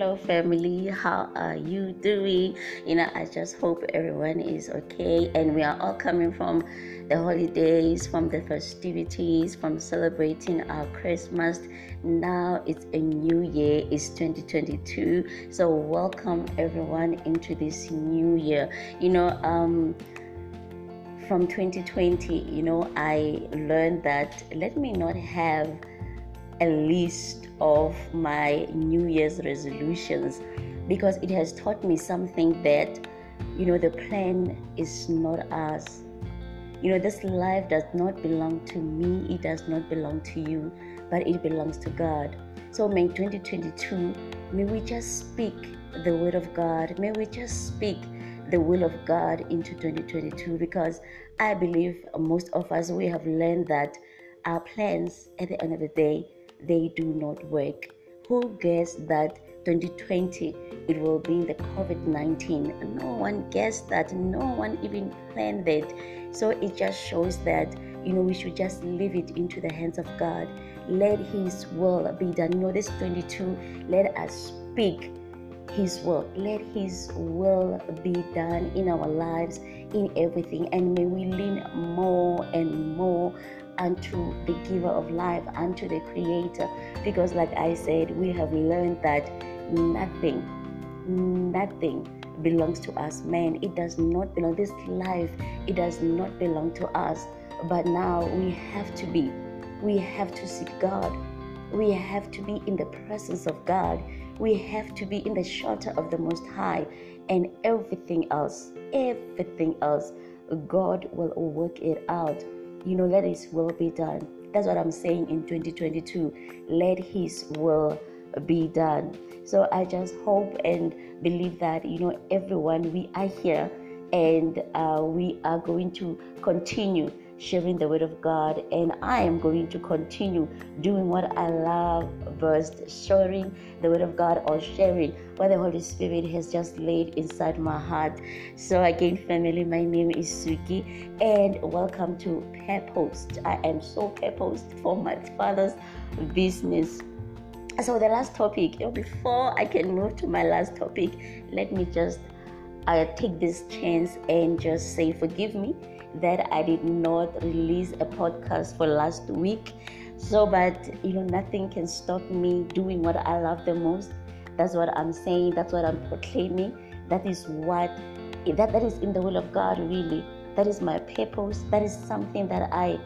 Hello, family. How are you doing? You know, I just hope everyone is okay and we are all coming from the holidays, from the festivities, from celebrating our Christmas. Now it's a new year, it's 2022. So, welcome everyone into this new year. You know, um, from 2020, you know, I learned that let me not have a list of my New Year's resolutions because it has taught me something that, you know, the plan is not ours. You know, this life does not belong to me, it does not belong to you, but it belongs to God. So, may 2022, may we just speak the word of God, may we just speak the will of God into 2022 because I believe most of us we have learned that our plans at the end of the day they do not work. Who guessed that 2020 it will be the COVID 19? No one guessed that, no one even planned it. So it just shows that you know we should just leave it into the hands of God. Let His will be done. You know, this 22, let us speak his will. Let His will be done in our lives, in everything. And may we lean more and more unto the giver of life, unto the creator. Because, like I said, we have learned that nothing, nothing belongs to us. Man, it does not belong. This life, it does not belong to us. But now we have to be, we have to seek God. We have to be in the presence of God. We have to be in the shelter of the Most High. And everything else, everything else, God will work it out you know, let His will be done. That's what I'm saying in 2022. Let His will be done. So I just hope and believe that, you know, everyone, we are here and uh, we are going to continue sharing the word of God, and I am going to continue doing what I love best, sharing the word of God or sharing what the Holy Spirit has just laid inside my heart. So, again, family, my name is Suki, and welcome to Purposed. I am so purposed for my father's business. So, the last topic, before I can move to my last topic, let me just uh, take this chance and just say, Forgive me that I did not release a podcast for last week. So, but you know, nothing can stop me doing what I love the most. That's what I'm saying. That's what I'm proclaiming. That is what that that is in the will of God. Really, that is my purpose. That is something that I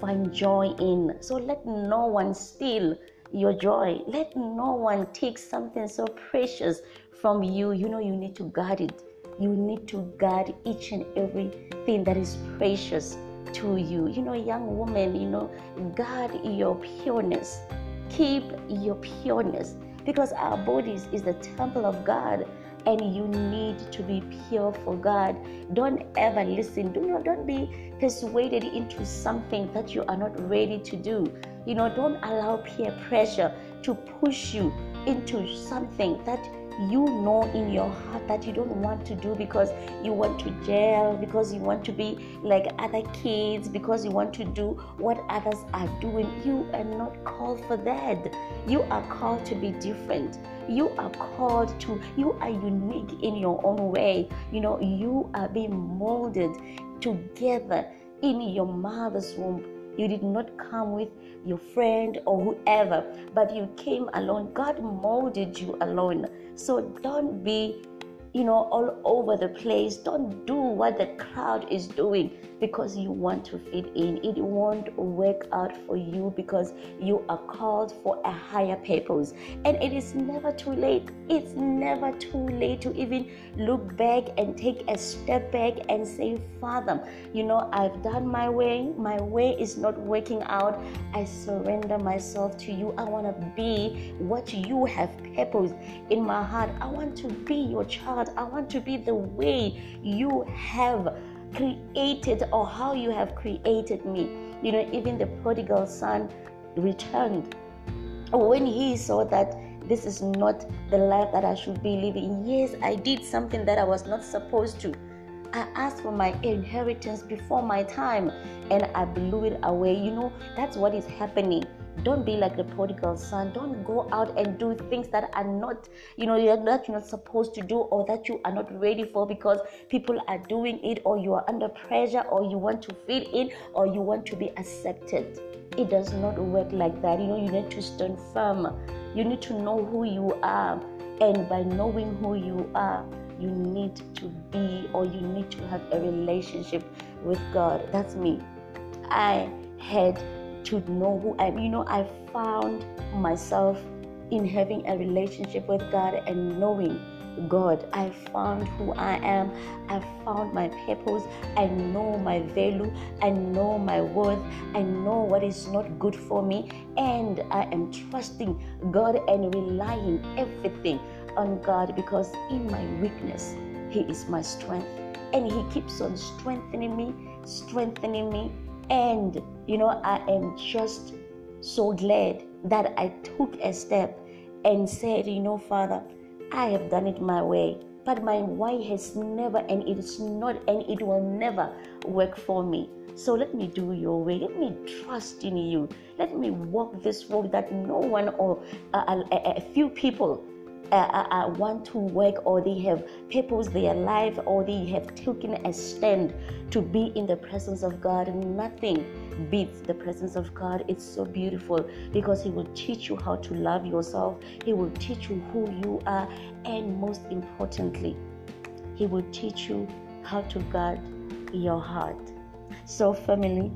find joy in. So let no one steal your joy. Let no one take something so precious from you. You know you need to guard it you need to guard each and everything that is precious to you. You know, young woman, you know, guard your pureness. Keep your pureness because our bodies is the temple of God and you need to be pure for God. Don't ever listen. Do not don't be persuaded into something that you are not ready to do. You know, don't allow peer pressure to push you into something that you know in your heart that you don't want to do because you want to jail, because you want to be like other kids, because you want to do what others are doing. You are not called for that. You are called to be different. You are called to, you are unique in your own way. You know, you are being molded together in your mother's womb. You did not come with your friend or whoever, but you came alone. God molded you alone. So don't be you know, all over the place. Don't do what the crowd is doing because you want to fit in. It won't work out for you because you are called for a higher purpose. And it is never too late. It's never too late to even look back and take a step back and say, Father, you know, I've done my way. My way is not working out. I surrender myself to you. I want to be what you have purpose in my heart. I want to be your child. I want to be the way you have created or how you have created me. You know, even the prodigal son returned when he saw that this is not the life that I should be living. Yes, I did something that I was not supposed to. I asked for my inheritance before my time and I blew it away. You know, that's what is happening don't be like the prodigal son. Don't go out and do things that are not you know that you're not supposed to do or that you are not ready for because people are doing it or you are under pressure or you want to fit in or you want to be accepted. It does not work like that. You know you need to stand firm. You need to know who you are. And by knowing who you are you need to be or you need to have a relationship with god. That's me. I had to know who I am. You know, I found myself in having a relationship with God and knowing God. I found who I am. I found my purpose. I know my value. I know my worth. I know what is not good for me. And I am trusting God and relying everything on God because in my weakness, He is my strength. And He keeps on strengthening me, strengthening me, and, you know, I am just so glad that I took a step and said, you know, Father, I have done it my way, but my way has never, and it is not, and it will never work for me. So let me do your way. Let me trust in you. Let me walk this walk that no one or a, a, a few people uh, uh, uh, want to work or they have purpose their life or they have taken a stand to be in the presence of God. Nothing beats the presence of God. It's so beautiful because He will teach you how to love yourself, He will teach you who you are, and most importantly, He will teach you how to guard your heart. So, family,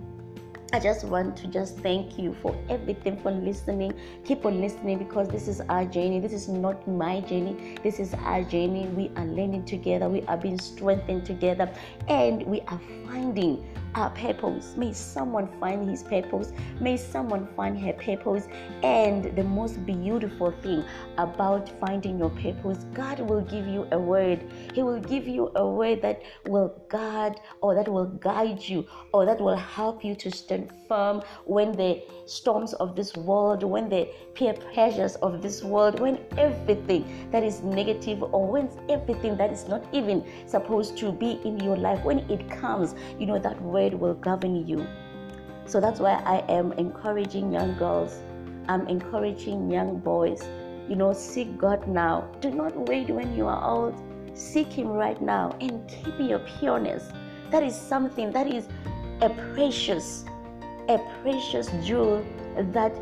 I just want to just thank you for everything for listening. Keep on listening because this is our journey. This is not my journey. This is our journey. We are learning together. We are being strengthened together, and we are finding our purpose. May someone find his purpose. May someone find her purpose. And the most beautiful thing about finding your purpose, God will give you a word. He will give you a word that will guard or that will guide you or that will help you to stand firm when the storms of this world, when the peer pressures of this world, when everything that is negative or when everything that is not even supposed to be in your life, when it comes, you know, that word word will govern you. So that's why I am encouraging young girls, I'm encouraging young boys. You know, seek God now. Do not wait when you are old. Seek Him right now and keep your pureness. That is something that is a precious, a precious jewel that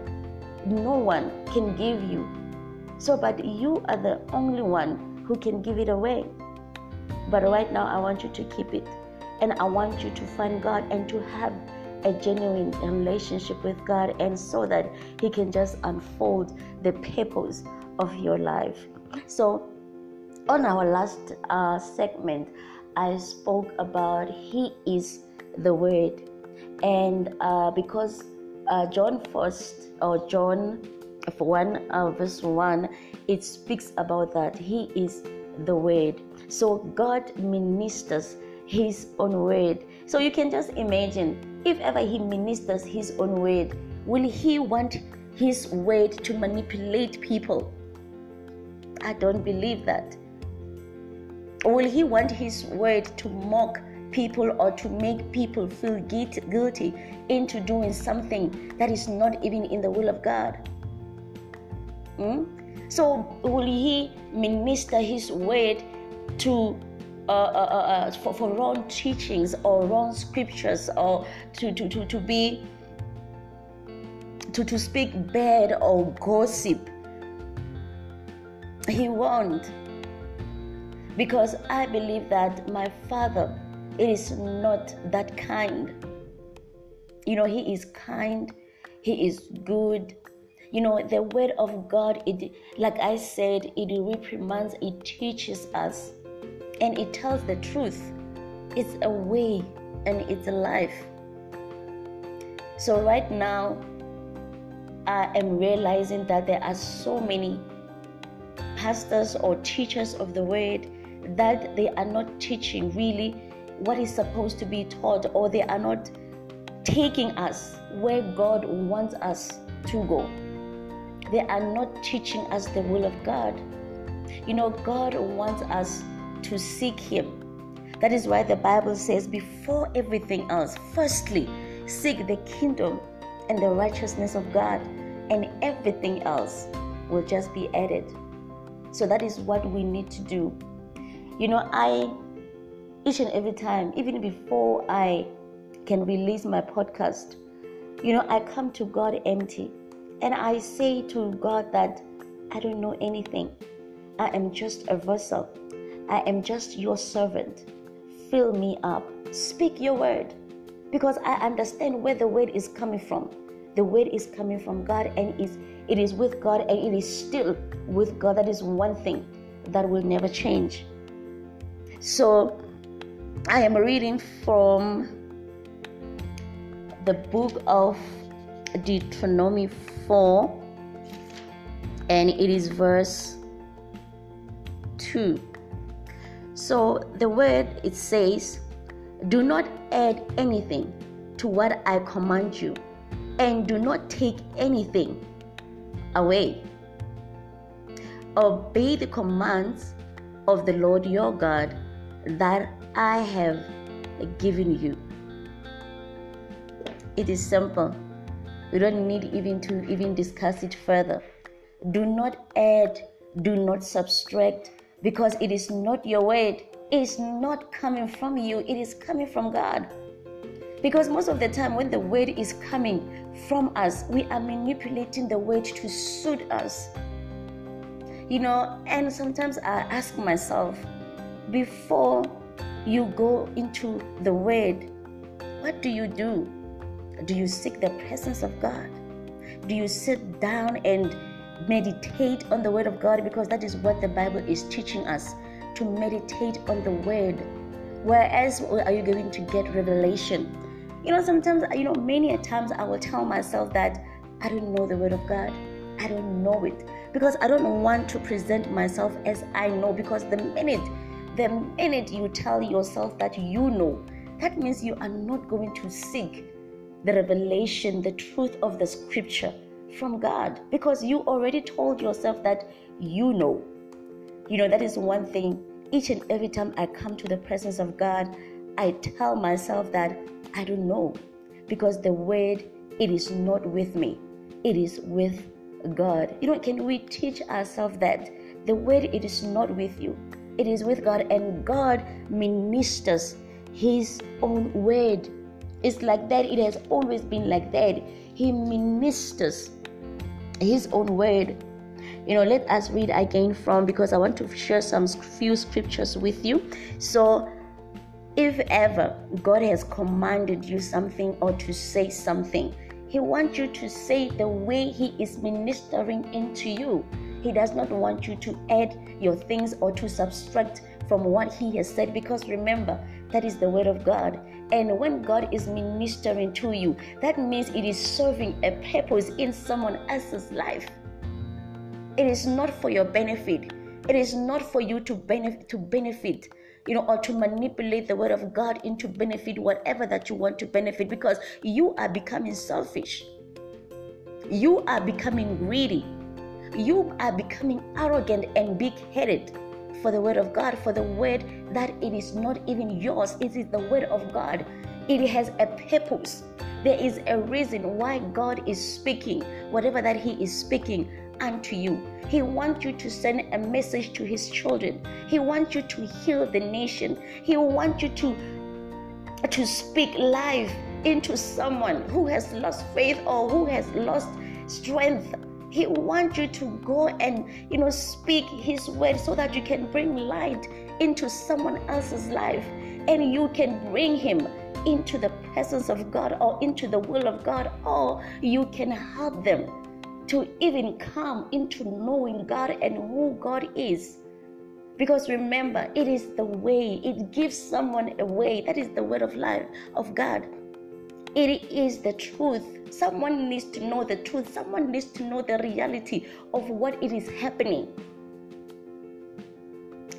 no one can give you. So, but you are the only one who can give it away. But right now, I want you to keep it. And I want you to find God and to have a genuine relationship with God, and so that He can just unfold the purpose of your life. So, on our last uh, segment, I spoke about He is the Word, and uh, because uh, John first or John one uh, verse one, it speaks about that He is the Word. So God ministers his own word. So you can just imagine if ever he ministers his own word, will he want his word to manipulate people? I don't believe that. Will he want his word to mock people or to make people feel guilty into doing something that is not even in the will of God? Hmm? So, will he minister his word to uh, uh, for, for wrong teachings or wrong scriptures or to, to, to, to be to, to speak bad or gossip. He won't because i believe that my father is not that kind. You know he is kind he is good. You know the word of god it like i said it reprimands it teaches us and it tells the truth. It's a way and it's a life. So, right now, I am realizing that there are so many pastors or teachers of the word that they are not teaching really what is supposed to be taught, or they are not taking us where God wants us to go. They are not teaching us the will of God. You know, God wants us to seek Him. That is why the Bible says, before everything else, firstly, seek the kingdom and the righteousness of God, and everything else will just be added. So that is what we need to do. You know, I each and every time, even before I can release my podcast, you know, I come to God empty and I say to God that I don't know anything. I am just a vessel. I am just your servant. Fill me up. Speak your word. Because I understand where the word is coming from. The word is coming from God and is it is with God and it is still with God. That is one thing that will never change. So I am reading from the book of Deuteronomy 4 and it is verse 2. So the word it says, Do not add anything to what I command you, and do not take anything away. Obey the commands of the Lord your God that I have given you. It is simple. We don't need even to even discuss it further. Do not add, do not subtract, because it is not your word. It is not coming from you, it is coming from God. Because most of the time, when the word is coming from us, we are manipulating the word to suit us. You know, and sometimes I ask myself, before you go into the word, what do you do? Do you seek the presence of God? Do you sit down and meditate on the Word of God because that is what the Bible is teaching us to meditate on the Word. Whereas, are you going to get revelation? You know, sometimes, you know, many a times I will tell myself that I don't know the Word of God. I don't know it because I don't want to present myself as I know. Because the minute, the minute you tell yourself that you know, that means you are not going to seek the revelation, the truth of the scripture from God because you already told yourself that you know. You know, that is one thing. Each and every time I come to the presence of God, I tell myself that I don't know because the word it is not with me. It is with God. You know, can we teach ourselves that the word it is not with you. It is with God and God ministers his own word. It's like that. It has always been like that. He ministers his own word. You know let us read again from because i want to share some few scriptures with you. So if ever god has commanded you something or to say something he wants you to say the way he is ministering into you. He does not want you to add your things or to subtract from what he has said because remember that is the word of god and when God is ministering to you, that means it is serving a purpose in someone else's life. It is not for your benefit. It is not for you to benefit to benefit, you know, or to manipulate the word of God into benefit whatever that you want to benefit because you are becoming selfish. You are becoming greedy. You are becoming arrogant and big-headed for the word of God, for the word that it is not even yours, it is the word of God. It has a purpose. There is a reason why God is speaking, whatever that He is speaking unto you. He wants you to send a message to His children. He wants you to heal the nation. He wants you to, to speak life into someone who has lost faith or who has lost strength he wants you to go and you know speak his word so that you can bring light into someone else's life and you can bring him into the presence of God or into the will of God or you can help them to even come into knowing God and who God is. Because remember, it is the way, it gives someone a way. That is the word of life of God. It is the truth. Someone needs to know the truth. Someone needs to know the reality of what it is happening.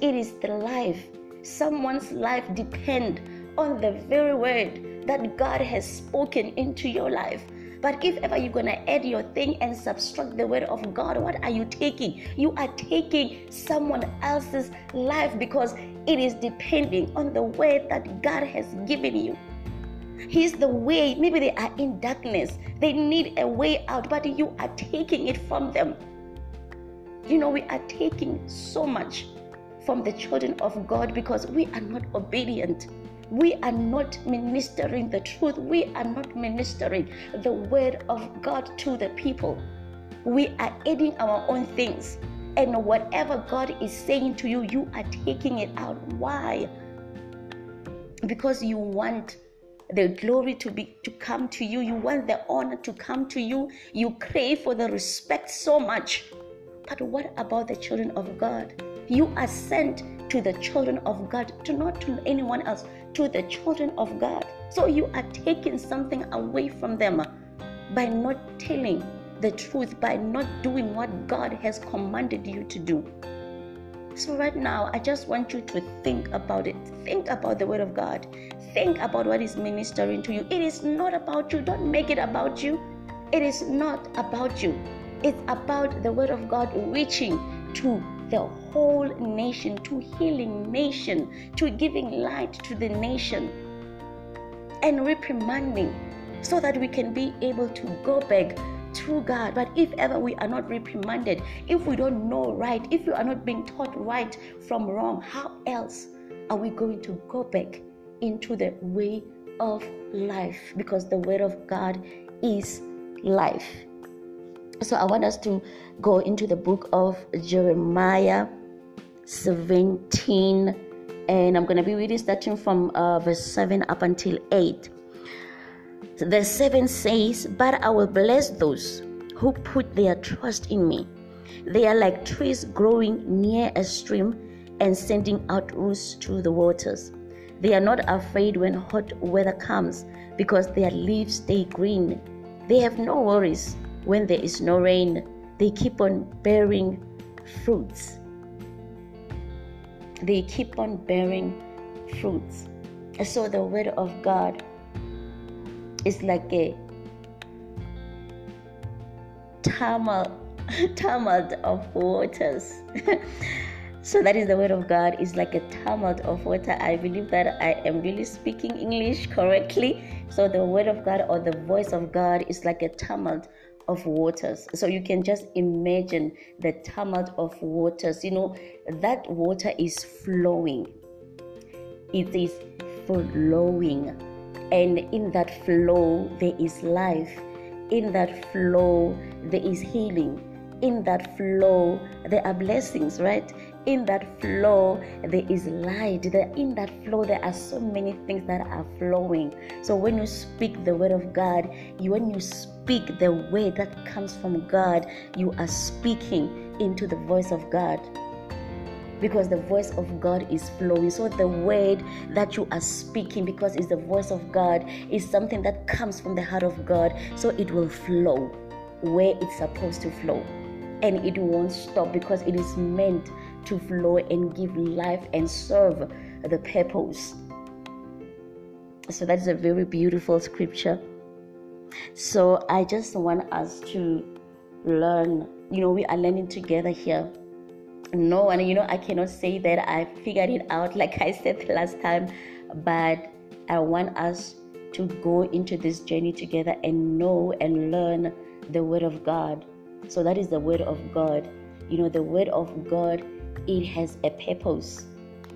It is the life. Someone's life depend on the very word that God has spoken into your life. But if ever you're gonna add your thing and subtract the word of God, what are you taking? You are taking someone else's life because it is depending on the word that God has given you. He's the way. Maybe they are in darkness. They need a way out, but you are taking it from them. You know, we are taking so much from the children of God because we are not obedient. We are not ministering the truth. We are not ministering the word of God to the people. We are adding our own things. And whatever God is saying to you, you are taking it out. Why? Because you want the glory to be to come to you. You want the honor to come to you. You crave for the respect so much. But what about the children of god? You are sent to the children of god to not to anyone else to the children of god. So you are taking something away from them by not telling the truth by not doing what god has commanded you to do so, right now, I just want you to think about it. Think about the Word of God. Think about what is ministering to you. It is not about you. Don't make it about you. It is not about you. It's about the Word of God reaching to the whole nation, to healing nation, to giving light to the nation, and reprimanding so that we can be able to go back to God. But if ever we are not reprimanded, if we don't know right, if we are not being taught right from wrong, how else are we going to go back into the way of life? Because the word of God is life. So I want us to go into the book of Jeremiah 17, and I'm going to be reading starting from uh, verse 7 up until 8. The 7 says, But I will bless those who put their trust in me. They are like trees growing near a stream and sending out roots to the waters. They are not afraid when hot weather comes because their leaves stay green. They have no worries when there is no rain. They keep on bearing fruits. They keep on bearing fruits. So the word of God is like a tumult, tumult of waters. so that is the word of God. It's like a tumult of water. I believe that I am really speaking English correctly. So the word of God or the voice of God is like a tumult of waters. So you can just imagine the tumult of waters. You know, that water is flowing. It is flowing and in that flow, there is life. In that flow, there is healing. In that flow, there are blessings, right? In that flow, there is light. there in that flow, there are so many things that are flowing. So when you speak the word of God, you when you speak the word that comes from God, you are speaking into the voice of God because the voice of God is flowing. So the word that you are speaking, because it's the voice of God, is something that comes from the heart of God. So it will flow where it's supposed to flow. And it won't stop because it is meant to flow and give life and serve the purpose. So that is a very beautiful scripture. So I just want us to learn, you know, we are learning together here no and you know i cannot say that i figured it out like i said last time but i want us to go into this journey together and know and learn the word of god. So that is the word of god. You know the word of god it has a purpose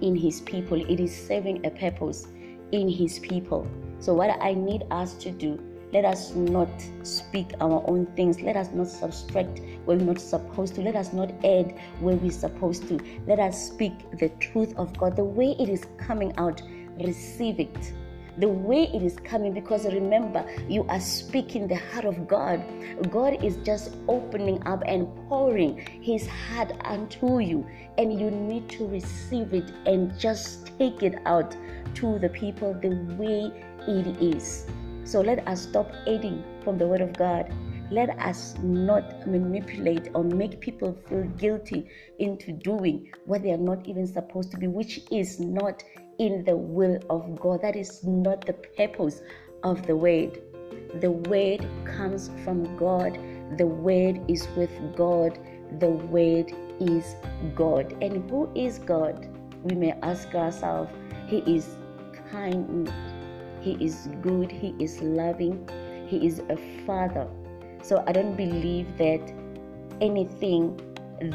in his people. It is serving a purpose in his people. So what i need us to do let us not speak our own things. Let us not subtract where we're not supposed to. Let us not add where we're supposed to. Let us speak the truth of God. The way it is coming out, receive it the way it is coming because remember you are speaking the heart of god god is just opening up and pouring his heart unto you and you need to receive it and just take it out to the people the way it is so let us stop aiding from the Word of God. Let us not manipulate or make people feel guilty into doing what they are not even supposed to be, which is not in the will of God. That is not the purpose of the Word. The Word comes from God, the Word is with God, the Word is God. And who is God? We may ask ourselves, He is kind He is good, He is loving, He is a father. So I don't believe that anything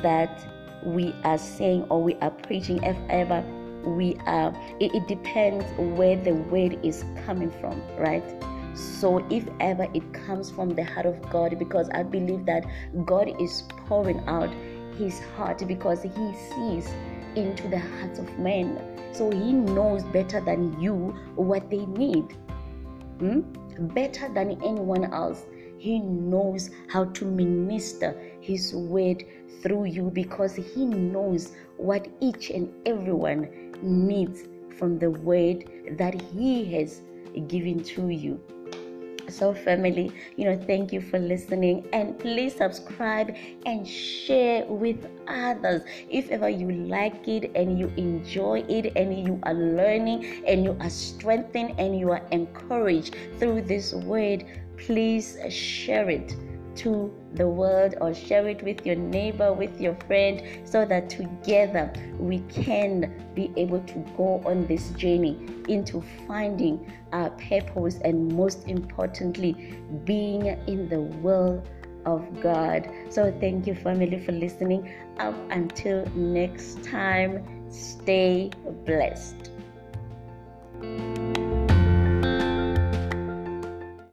that we are saying or we are preaching, if ever we are, it, it depends where the word is coming from, right? So, if ever it comes from the heart of God, because I believe that God is pouring out his heart because he sees into the hearts of men. So, he knows better than you what they need, hmm? better than anyone else. He knows how to minister His word through you because He knows what each and everyone needs from the word that He has given to you. So, family, you know, thank you for listening and please subscribe and share with others. If ever you like it and you enjoy it and you are learning and you are strengthened and you are encouraged through this word, please share it to the world or share it with your neighbor, with your friend, so that together we can be able to go on this journey into finding our purpose and most importantly, being in the will of God. So, thank you, family, for listening. Up until next time, stay blessed.